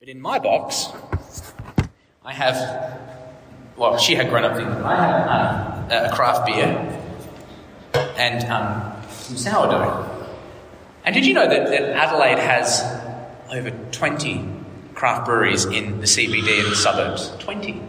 But in my box, I have, well, she had grown up thinking, I have uh, a craft beer and um, some sourdough. And did you know that, that Adelaide has over 20 craft breweries in the CBD and the suburbs? 20.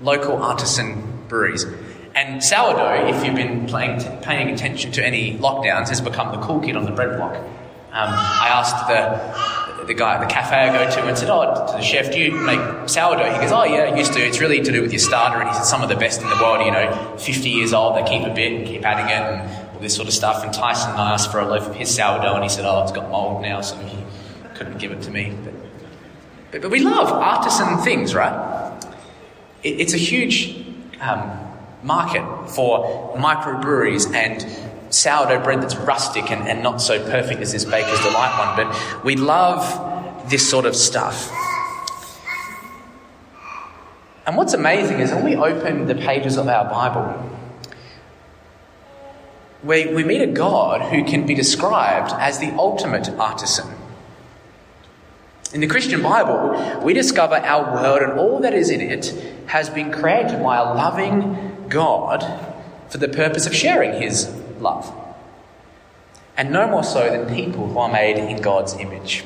Local artisan breweries. And sourdough, if you've been playing, paying attention to any lockdowns, has become the cool kid on the bread block. Um, I asked the, the guy at the cafe I go to and said, Oh, to the chef, do you make sourdough? He goes, Oh, yeah, I used to. It's really to do with your starter. And he said, Some of the best in the world, you know, 50 years old, they keep a bit and keep adding it and all this sort of stuff. And Tyson asked for a loaf of his sourdough and he said, Oh, it's got mould now, so he couldn't give it to me. But, but, but we love artisan things, right? It, it's a huge. Um, market for microbreweries and sourdough bread that's rustic and, and not so perfect as this Baker's Delight one, but we love this sort of stuff. And what's amazing is when we open the pages of our Bible, we, we meet a God who can be described as the ultimate artisan. In the Christian Bible, we discover our world and all that is in it has been created by a loving God for the purpose of sharing His love. And no more so than people who are made in God's image.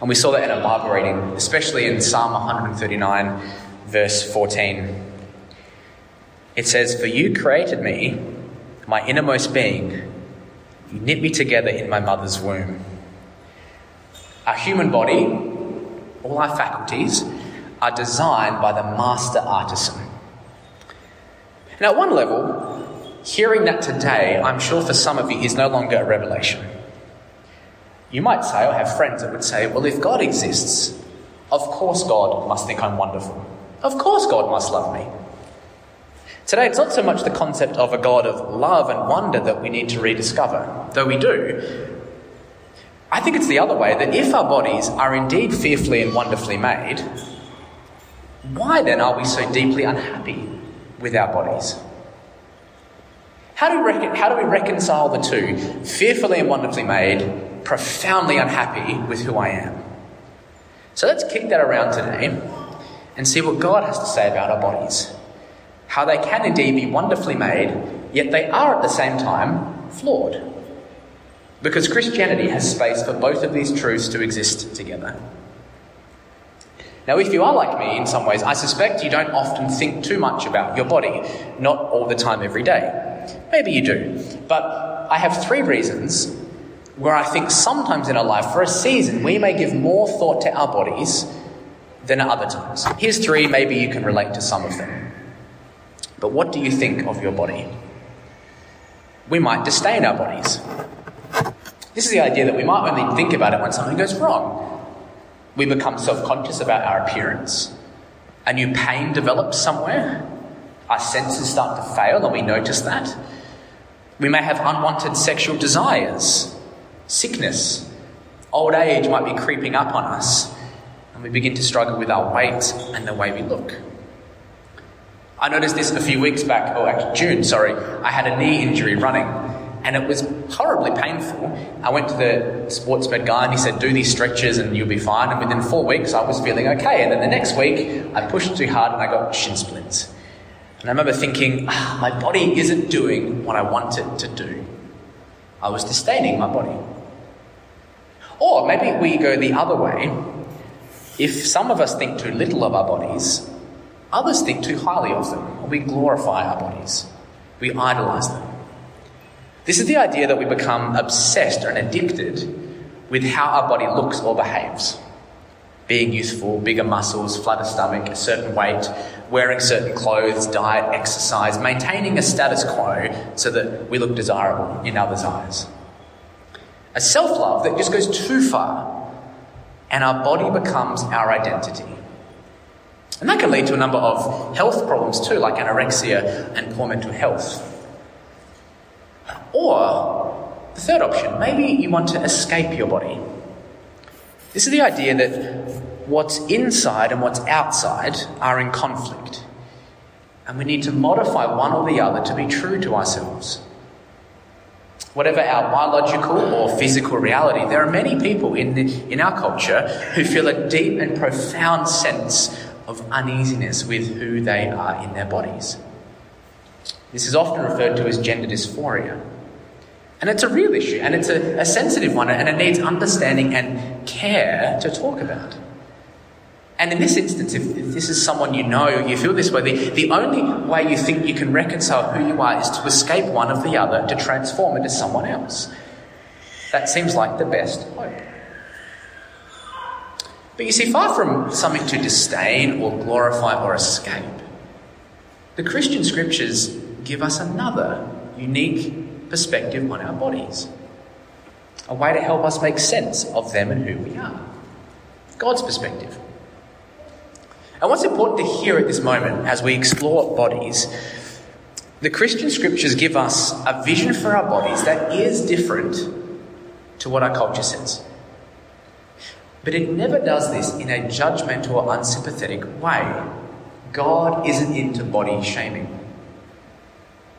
And we saw that in a Bible reading, especially in Psalm 139, verse 14. It says, For you created me, my innermost being. You knit me together in my mother's womb. Our human body, all our faculties, are designed by the master artisan. And at one level, hearing that today, I'm sure for some of you, is no longer a revelation. You might say, or have friends that would say, well, if God exists, of course God must think I'm wonderful. Of course God must love me. Today, it's not so much the concept of a God of love and wonder that we need to rediscover, though we do. I think it's the other way that if our bodies are indeed fearfully and wonderfully made, why then are we so deeply unhappy with our bodies? How do, we recon- how do we reconcile the two? Fearfully and wonderfully made, profoundly unhappy with who I am. So let's kick that around today and see what God has to say about our bodies. How they can indeed be wonderfully made, yet they are at the same time flawed. Because Christianity has space for both of these truths to exist together. Now, if you are like me in some ways, I suspect you don't often think too much about your body, not all the time every day. Maybe you do. But I have three reasons where I think sometimes in our life, for a season, we may give more thought to our bodies than at other times. Here's three, maybe you can relate to some of them. But what do you think of your body? We might disdain our bodies. This is the idea that we might only think about it when something goes wrong. We become self conscious about our appearance. A new pain develops somewhere. Our senses start to fail, and we notice that. We may have unwanted sexual desires, sickness, old age might be creeping up on us, and we begin to struggle with our weight and the way we look. I noticed this a few weeks back, or actually June, sorry. I had a knee injury running and it was horribly painful. I went to the sports med guy and he said, Do these stretches and you'll be fine. And within four weeks, I was feeling okay. And then the next week, I pushed too hard and I got shin splints. And I remember thinking, ah, My body isn't doing what I want it to do. I was disdaining my body. Or maybe we go the other way. If some of us think too little of our bodies, others think too highly of them, we glorify our bodies, we idolize them. This is the idea that we become obsessed and addicted with how our body looks or behaves. Being youthful, bigger muscles, flatter stomach, a certain weight, wearing certain clothes, diet, exercise, maintaining a status quo so that we look desirable in others' eyes. A self love that just goes too far and our body becomes our identity. And that can lead to a number of health problems too, like anorexia and poor mental health. Or, the third option, maybe you want to escape your body. This is the idea that what's inside and what's outside are in conflict. And we need to modify one or the other to be true to ourselves. Whatever our biological or physical reality, there are many people in, the, in our culture who feel a deep and profound sense of uneasiness with who they are in their bodies. This is often referred to as gender dysphoria. And it's a real issue, and it's a, a sensitive one, and it needs understanding and care to talk about. And in this instance, if, if, this is someone you know, you feel this way, the, the only way you think you can reconcile who you are is to escape one of the other, to transform into someone else. That seems like the best hope. But you see, far from something to disdain or glorify or escape, the Christian scriptures give us another unique perspective on our bodies. A way to help us make sense of them and who we are. God's perspective. And what's important to hear at this moment as we explore bodies, the Christian scriptures give us a vision for our bodies that is different to what our culture says. But it never does this in a judgmental or unsympathetic way. God isn't into body shaming.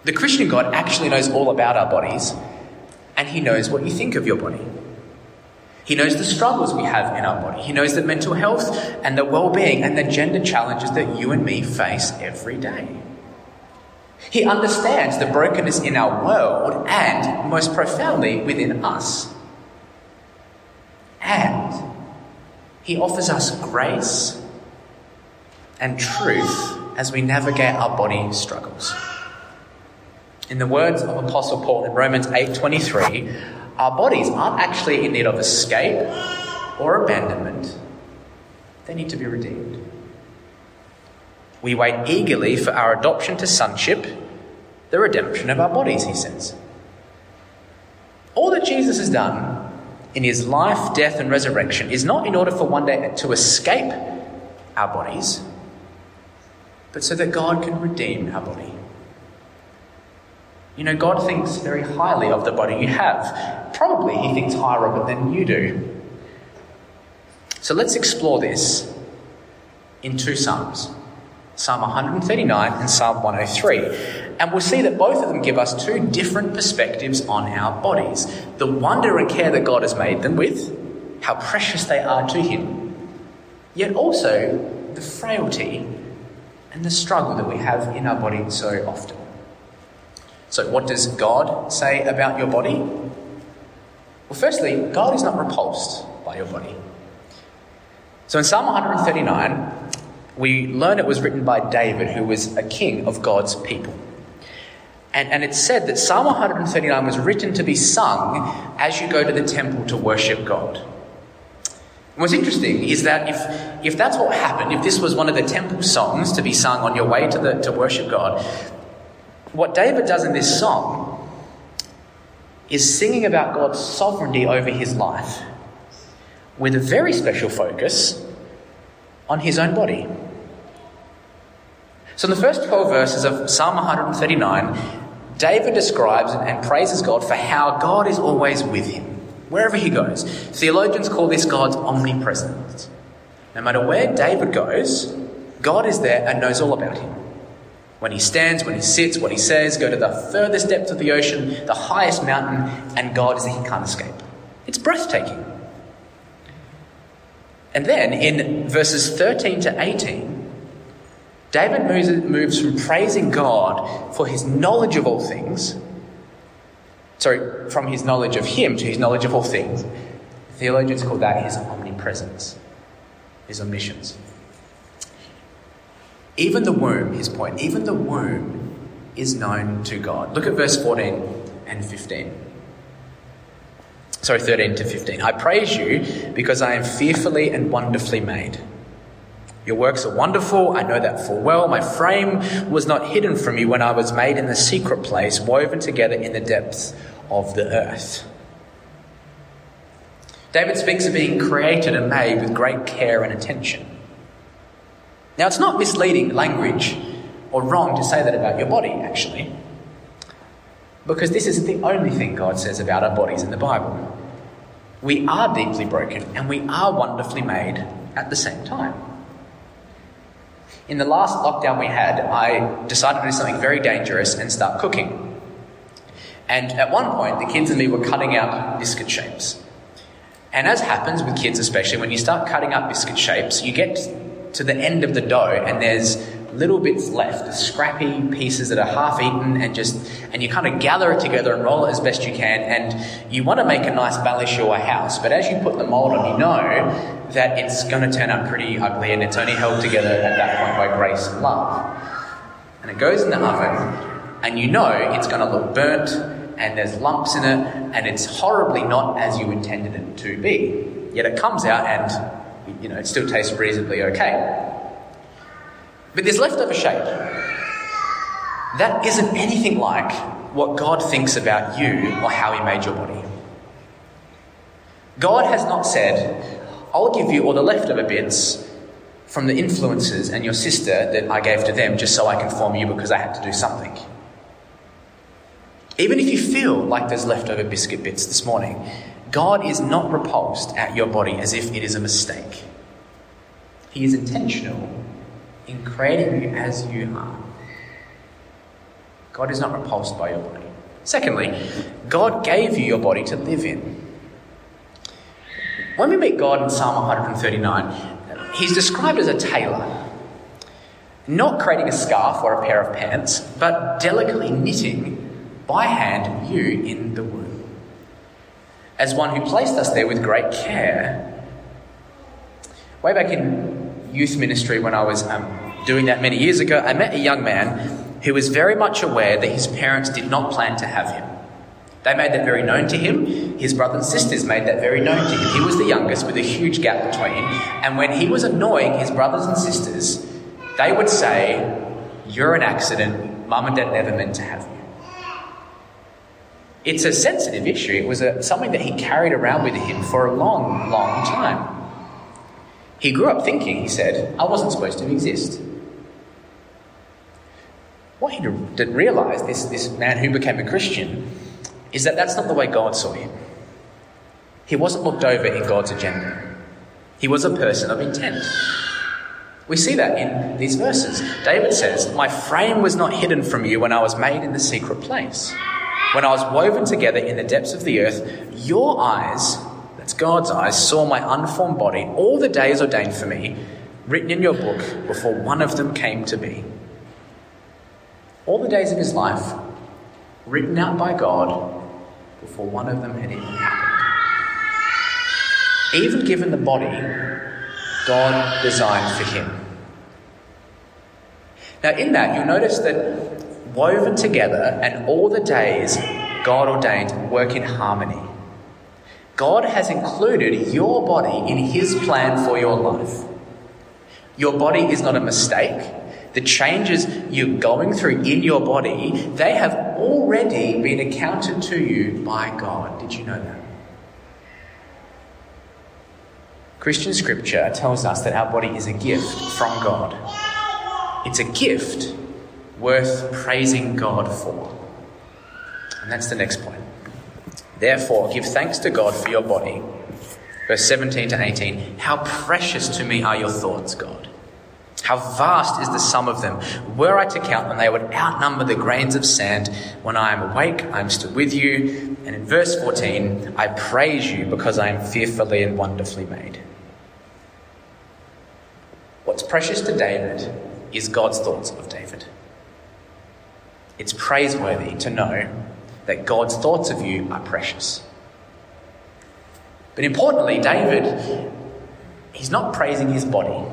The Christian God actually knows all about our bodies, and He knows what you think of your body. He knows the struggles we have in our body. He knows the mental health and the well being and the gender challenges that you and me face every day. He understands the brokenness in our world and, most profoundly, within us. And He offers us grace and truth as we navigate our body struggles. In the words of Apostle Paul in Romans 8:23, our bodies aren't actually in need of escape or abandonment, they need to be redeemed. We wait eagerly for our adoption to sonship, the redemption of our bodies, he says. All that Jesus has done in his life, death, and resurrection is not in order for one day to escape our bodies, but so that God can redeem our body. You know, God thinks very highly of the body you have. Probably He thinks higher of it than you do. So let's explore this in two Psalms Psalm 139 and Psalm 103. And we'll see that both of them give us two different perspectives on our bodies the wonder and care that God has made them with, how precious they are to Him, yet also the frailty and the struggle that we have in our body so often. So, what does God say about your body? Well, firstly, God is not repulsed by your body. So, in Psalm 139, we learn it was written by David, who was a king of God's people. And, and it's said that Psalm 139 was written to be sung as you go to the temple to worship God. What's interesting is that if, if that's what happened, if this was one of the temple songs to be sung on your way to, the, to worship God, what David does in this song is singing about God's sovereignty over his life with a very special focus on his own body. So, in the first 12 verses of Psalm 139, David describes and praises God for how God is always with him, wherever he goes. Theologians call this God's omnipresence. No matter where David goes, God is there and knows all about him. When he stands, when he sits, what he says, go to the furthest depth of the ocean, the highest mountain, and God is that he can't escape. It's breathtaking. And then in verses 13 to 18, David moves, moves from praising God for his knowledge of all things, sorry, from his knowledge of him to his knowledge of all things. Theologians call that his omnipresence, his omniscience. Even the womb, his point, even the womb is known to God. Look at verse 14 and 15. Sorry, 13 to 15. I praise you because I am fearfully and wonderfully made. Your works are wonderful, I know that full well. My frame was not hidden from you when I was made in the secret place, woven together in the depths of the earth. David speaks of being created and made with great care and attention. Now, it's not misleading language or wrong to say that about your body, actually, because this isn't the only thing God says about our bodies in the Bible. We are deeply broken and we are wonderfully made at the same time. In the last lockdown we had, I decided to do something very dangerous and start cooking. And at one point, the kids and me were cutting out biscuit shapes. And as happens with kids, especially, when you start cutting up biscuit shapes, you get to the end of the dough and there's little bits left, scrappy pieces that are half eaten, and just and you kind of gather it together and roll it as best you can. And you want to make a nice Ballyshaw house, but as you put the mold on, you know that it's going to turn out pretty ugly, and it's only held together at that point by grace and love. And it goes in the oven, and you know it's going to look burnt, and there's lumps in it, and it's horribly not as you intended it to be. Yet it comes out, and you know it still tastes reasonably okay. But there's leftover shape. That isn't anything like what God thinks about you or how He made your body. God has not said, I'll give you all the leftover bits from the influences and your sister that I gave to them just so I can form you because I had to do something. Even if you feel like there's leftover biscuit bits this morning, God is not repulsed at your body as if it is a mistake. He is intentional in creating you as you are. God is not repulsed by your body. Secondly, God gave you your body to live in. When we meet God in Psalm 139, he's described as a tailor, not creating a scarf or a pair of pants, but delicately knitting by hand you in the womb. As one who placed us there with great care. Way back in youth ministry when I was um, doing that many years ago, I met a young man who was very much aware that his parents did not plan to have him. They made that very known to him. His brothers and sisters made that very known to him. He was the youngest with a huge gap between. And when he was annoying his brothers and sisters, they would say, You're an accident. Mum and dad never meant to have you. It's a sensitive issue. It was a, something that he carried around with him for a long, long time. He grew up thinking, he said, I wasn't supposed to exist. What he didn't realize, this, this man who became a Christian, is that that's not the way God saw him. He wasn't looked over in God's agenda, he was a person of intent. We see that in these verses. David says, My frame was not hidden from you when I was made in the secret place. When I was woven together in the depths of the earth, your eyes that's God's eyes, saw my unformed body, all the days ordained for me, written in your book before one of them came to be. All the days of his life, written out by God before one of them had even happened. Even given the body God designed for him. Now, in that, you'll notice that woven together and all the days God ordained work in harmony. God has included your body in His plan for your life. Your body is not a mistake. The changes you're going through in your body, they have already been accounted to you by God. Did you know that? Christian scripture tells us that our body is a gift from God. It's a gift worth praising God for. And that's the next point. Therefore, give thanks to God for your body. Verse 17 to 18 How precious to me are your thoughts, God. How vast is the sum of them. Were I to count them, they would outnumber the grains of sand. When I am awake, I am still with you. And in verse 14, I praise you because I am fearfully and wonderfully made. What's precious to David is God's thoughts of David. It's praiseworthy to know that God's thoughts of you are precious. But importantly, David, he's not praising his body.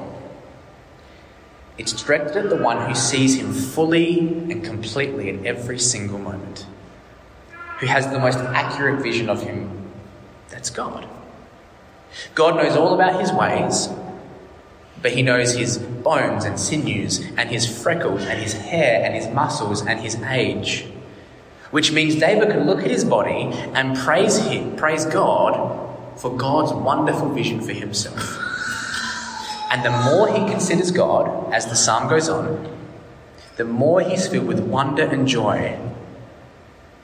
It's directed at the one who sees him fully and completely at every single moment, who has the most accurate vision of him. That's God. God knows all about his ways, but he knows his bones and sinews, and his freckles, and his hair, and his muscles, and his age. Which means David can look at his body and praise him, praise God for God's wonderful vision for himself. And the more he considers God, as the psalm goes on, the more he's filled with wonder and joy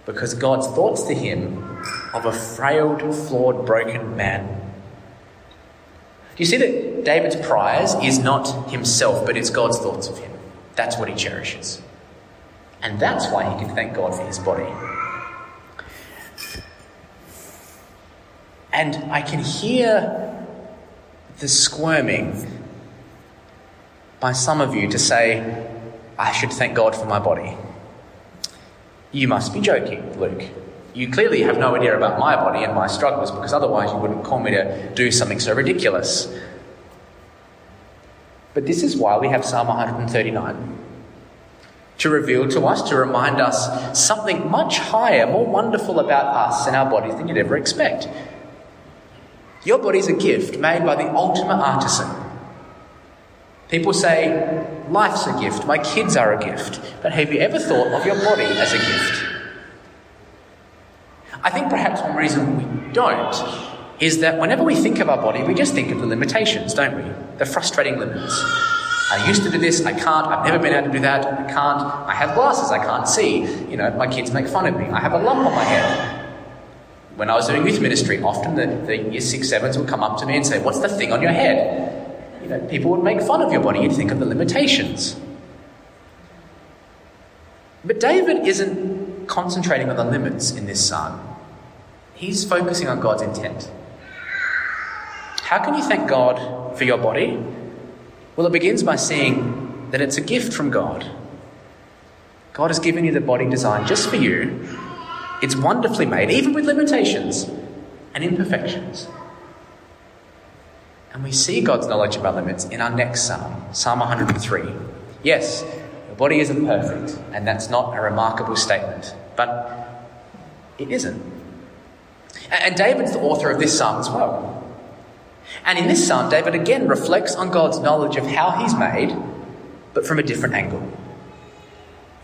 because God's thoughts to him of a frail, flawed, broken man. Do you see that David's prize is not himself, but it's God's thoughts of him? That's what he cherishes. And that's why he can thank God for his body. And I can hear the squirming by some of you to say, I should thank God for my body. You must be joking, Luke. You clearly have no idea about my body and my struggles because otherwise you wouldn't call me to do something so ridiculous. But this is why we have Psalm 139 to reveal to us, to remind us something much higher, more wonderful about us and our bodies than you'd ever expect. Your body's a gift made by the ultimate artisan. People say, life's a gift, my kids are a gift. But have you ever thought of your body as a gift? I think perhaps one reason we don't is that whenever we think of our body, we just think of the limitations, don't we? The frustrating limits. I used to do this, I can't, I've never been able to do that, I can't, I have glasses, I can't see. You know, my kids make fun of me, I have a lump on my head. When I was doing youth ministry, often the, the year six, sevens would come up to me and say, What's the thing on your head? You know, people would make fun of your body, you'd think of the limitations. But David isn't concentrating on the limits in this psalm. He's focusing on God's intent. How can you thank God for your body? Well, it begins by seeing that it's a gift from God. God has given you the body designed just for you. It's wonderfully made, even with limitations and imperfections. And we see God's knowledge of our limits in our next psalm, Psalm 103. Yes, your body isn't perfect, and that's not a remarkable statement, but it isn't. And David's the author of this psalm as well. And in this psalm, David again reflects on God's knowledge of how he's made, but from a different angle.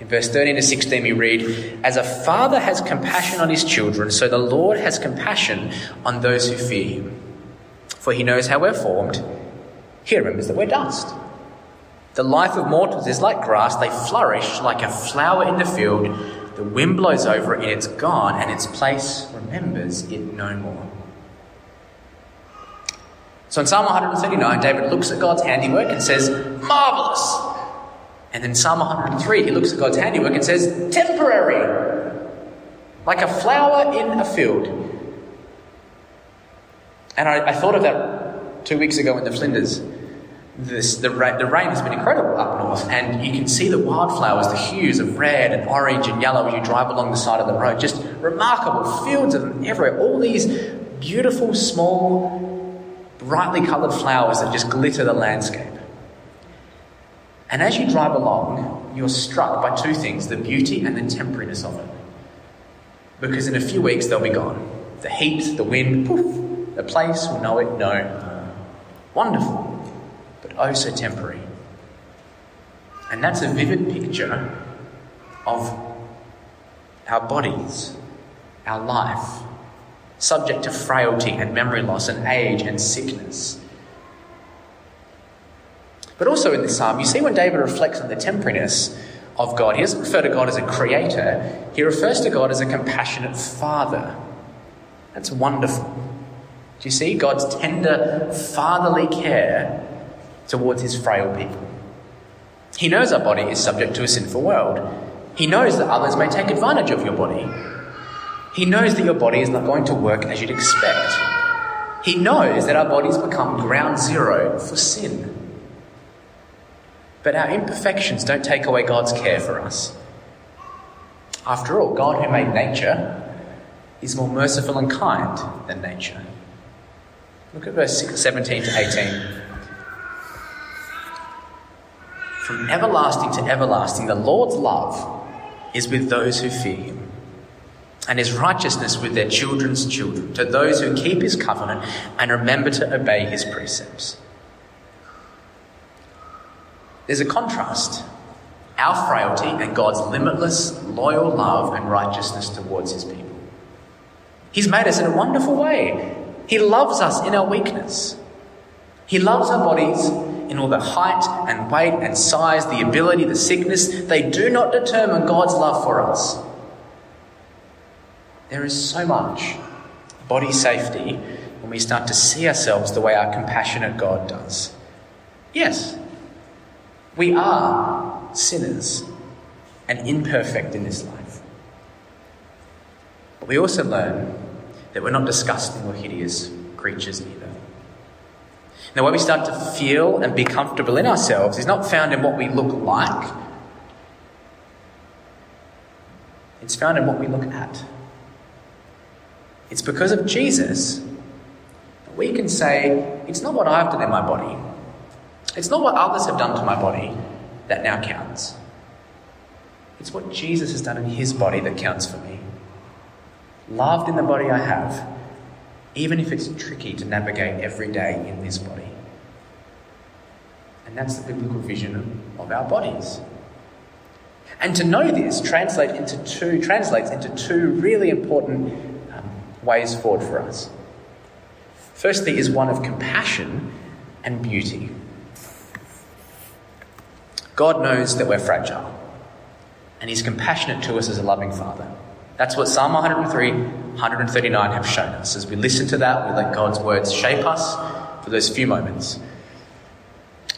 In verse 13 to 16, we read, As a father has compassion on his children, so the Lord has compassion on those who fear him. For he knows how we're formed, he remembers that we're dust. The life of mortals is like grass, they flourish like a flower in the field. The wind blows over it, and it's gone, and its place remembers it no more. So in Psalm 139, David looks at God's handiwork and says, Marvelous! And then Psalm 103, he looks at God's handiwork and says, Temporary! Like a flower in a field. And I, I thought of that two weeks ago in the Flinders. This, the, the rain has been incredible up and you can see the wildflowers, the hues of red and orange and yellow as you drive along the side of the road. Just remarkable fields of them everywhere. All these beautiful, small, brightly coloured flowers that just glitter the landscape. And as you drive along, you're struck by two things the beauty and the temporariness of it. Because in a few weeks, they'll be gone. The heat, the wind, poof, the place will know it, no. Wonderful but oh so temporary. And that's a vivid picture of our bodies, our life, subject to frailty and memory loss and age and sickness. But also in this psalm, you see when David reflects on the temporariness of God, he doesn't refer to God as a creator, he refers to God as a compassionate father. That's wonderful. Do you see God's tender fatherly care towards his frail people. He knows our body is subject to a sinful world. He knows that others may take advantage of your body. He knows that your body is not going to work as you'd expect. He knows that our bodies become ground zero for sin. But our imperfections don't take away God's care for us. After all, God who made nature is more merciful and kind than nature. Look at verse 17 to 18. From everlasting to everlasting, the Lord's love is with those who fear him, and his righteousness with their children's children, to those who keep his covenant and remember to obey his precepts. There's a contrast our frailty and God's limitless, loyal love and righteousness towards his people. He's made us in a wonderful way. He loves us in our weakness. He loves our bodies in all the height and weight and size, the ability, the sickness, they do not determine God's love for us. There is so much body safety when we start to see ourselves the way our compassionate God does. Yes, we are sinners and imperfect in this life. But we also learn that we're not disgusting or hideous creatures. Now, where we start to feel and be comfortable in ourselves is not found in what we look like, it's found in what we look at. It's because of Jesus that we can say, it's not what I've done in my body, it's not what others have done to my body that now counts. It's what Jesus has done in his body that counts for me. Loved in the body I have, even if it's tricky to navigate every day in this body. And that's the biblical vision of our bodies. And to know this translate into two, translates into two really important um, ways forward for us. Firstly, is one of compassion and beauty. God knows that we're fragile, and He's compassionate to us as a loving Father. That's what Psalm 103, 139 have shown us. As we listen to that, we let God's words shape us for those few moments.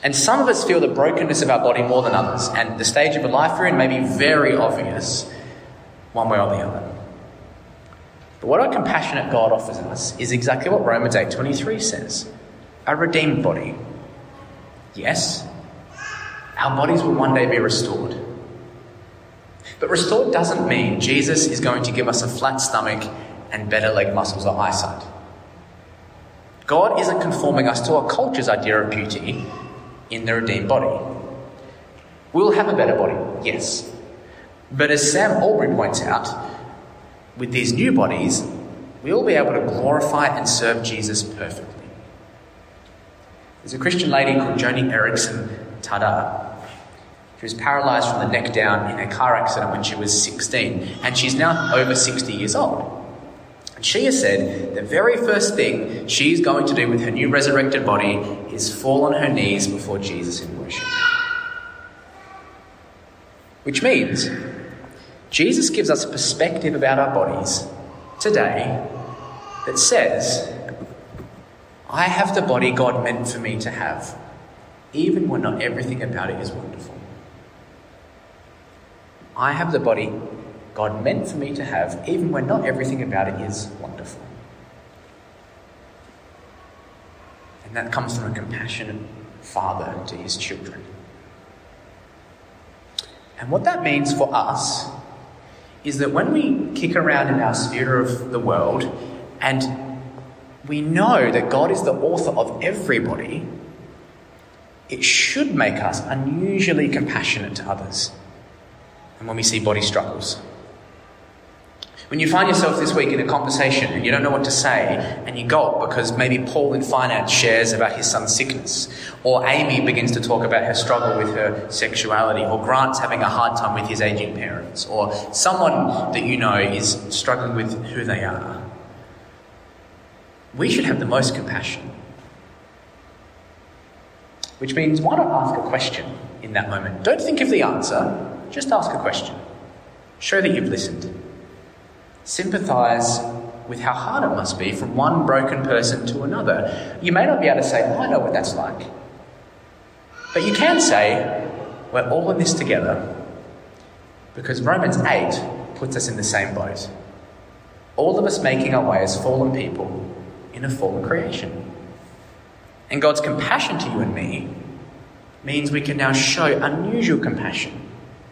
And some of us feel the brokenness of our body more than others, and the stage of a life we're in may be very obvious, one way or the other. But what our compassionate God offers us is exactly what Romans 8:23 says: a redeemed body. Yes, our bodies will one day be restored. But restored doesn't mean Jesus is going to give us a flat stomach and better leg muscles or eyesight. God isn't conforming us to our culture's idea of beauty in the redeemed body. We'll have a better body, yes. But as Sam Allberry points out, with these new bodies, we'll be able to glorify and serve Jesus perfectly. There's a Christian lady called Joni Eareckson Tada she was paralyzed from the neck down in a car accident when she was 16, and she's now over 60 years old. And she has said the very first thing she's going to do with her new resurrected body is fall on her knees before Jesus in worship. Which means Jesus gives us a perspective about our bodies today that says, I have the body God meant for me to have, even when not everything about it is wonderful. I have the body God meant for me to have, even when not everything about it is wonderful. And that comes from a compassionate father to his children. And what that means for us is that when we kick around in our sphere of the world and we know that God is the author of everybody, it should make us unusually compassionate to others and when we see body struggles. When you find yourself this week in a conversation and you don't know what to say, and you gulp because maybe Paul in finance shares about his son's sickness, or Amy begins to talk about her struggle with her sexuality, or Grant's having a hard time with his aging parents, or someone that you know is struggling with who they are, we should have the most compassion. Which means, why not ask a question in that moment? Don't think of the answer, just ask a question. Show that you've listened. Sympathise with how hard it must be from one broken person to another. You may not be able to say, oh, I know what that's like. But you can say, we're all in this together because Romans 8 puts us in the same boat. All of us making our way as fallen people in a fallen creation. And God's compassion to you and me means we can now show unusual compassion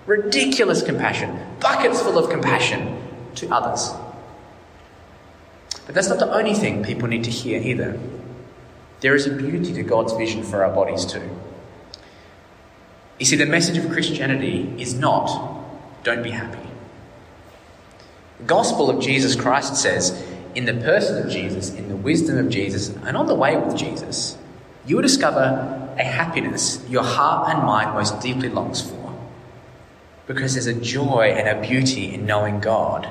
ridiculous compassion, buckets full of compassion to others. But that's not the only thing people need to hear either. There is a beauty to God's vision for our bodies too. You see, the message of Christianity is not, don't be happy. The gospel of Jesus Christ says, in the person of Jesus, in the wisdom of Jesus, and on the way with Jesus, you will discover a happiness your heart and mind most deeply longs for because there's a joy and a beauty in knowing God.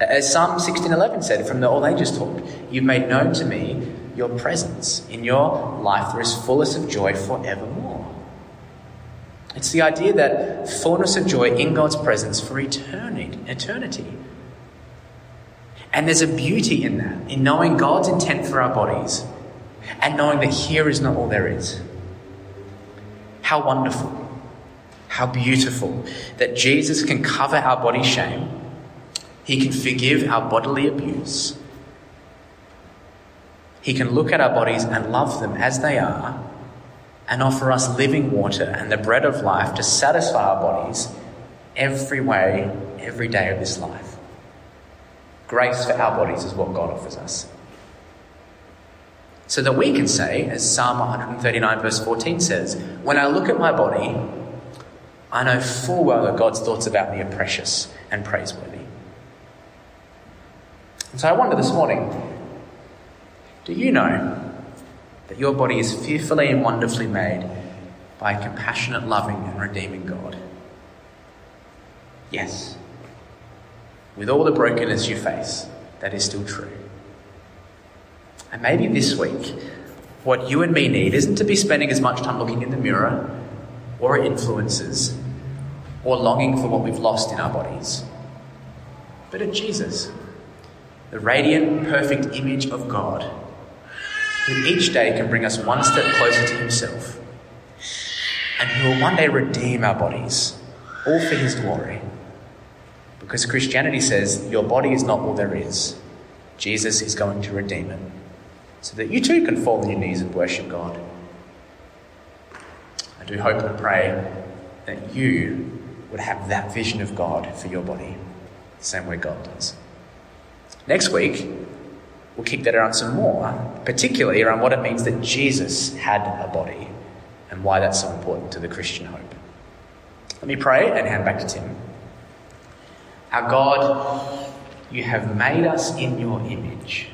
As Psalm 16:11 said from the All Ages talk, you've made known to me your presence. In your life there is fullness of joy forevermore. It's the idea that fullness of joy in God's presence for eternity. eternity. And there's a beauty in that, in knowing God's intent for our bodies and knowing that here is not all there is. How wonderful. How beautiful that Jesus can cover our body shame, He can forgive our bodily abuse, He can look at our bodies and love them as they are and offer us living water and the bread of life to satisfy our bodies every way, every day of this life. Grace for our bodies is what God offers us. So that we can say, as Psalm 139, verse 14 says, When I look at my body, I know full well that God's thoughts about me are precious and praiseworthy. And so I wonder this morning do you know that your body is fearfully and wonderfully made by a compassionate, loving, and redeeming God? Yes. With all the brokenness you face, that is still true. And maybe this week, what you and me need isn't to be spending as much time looking in the mirror or at influences or longing for what we've lost in our bodies, but at Jesus, the radiant, perfect image of God, who each day can bring us one step closer to Himself, and who will one day redeem our bodies, all for His glory. Because Christianity says your body is not all there is. Jesus is going to redeem it so that you too can fall on your knees and worship God. I do hope and pray that you would have that vision of God for your body, the same way God does. Next week, we'll kick that around some more, particularly around what it means that Jesus had a body and why that's so important to the Christian hope. Let me pray and hand back to Tim. Our God, you have made us in your image.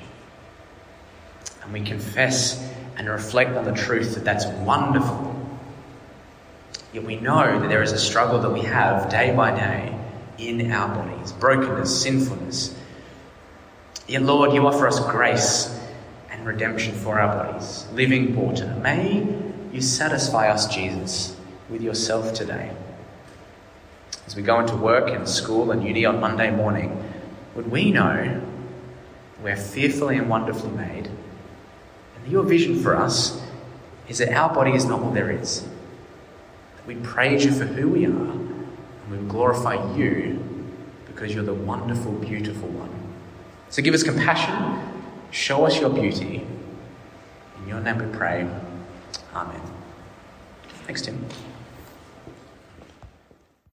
And we confess and reflect on the truth that that's wonderful. Yet we know that there is a struggle that we have day by day in our bodies brokenness, sinfulness. Yet, Lord, you offer us grace and redemption for our bodies, living water. May you satisfy us, Jesus, with yourself today. As we go into work and school and uni on Monday morning, would we know we're fearfully and wonderfully made and your vision for us is that our body is not all there is. We praise you for who we are and we glorify you because you're the wonderful, beautiful one. So give us compassion, show us your beauty. In your name we pray. Amen. Thanks, Tim.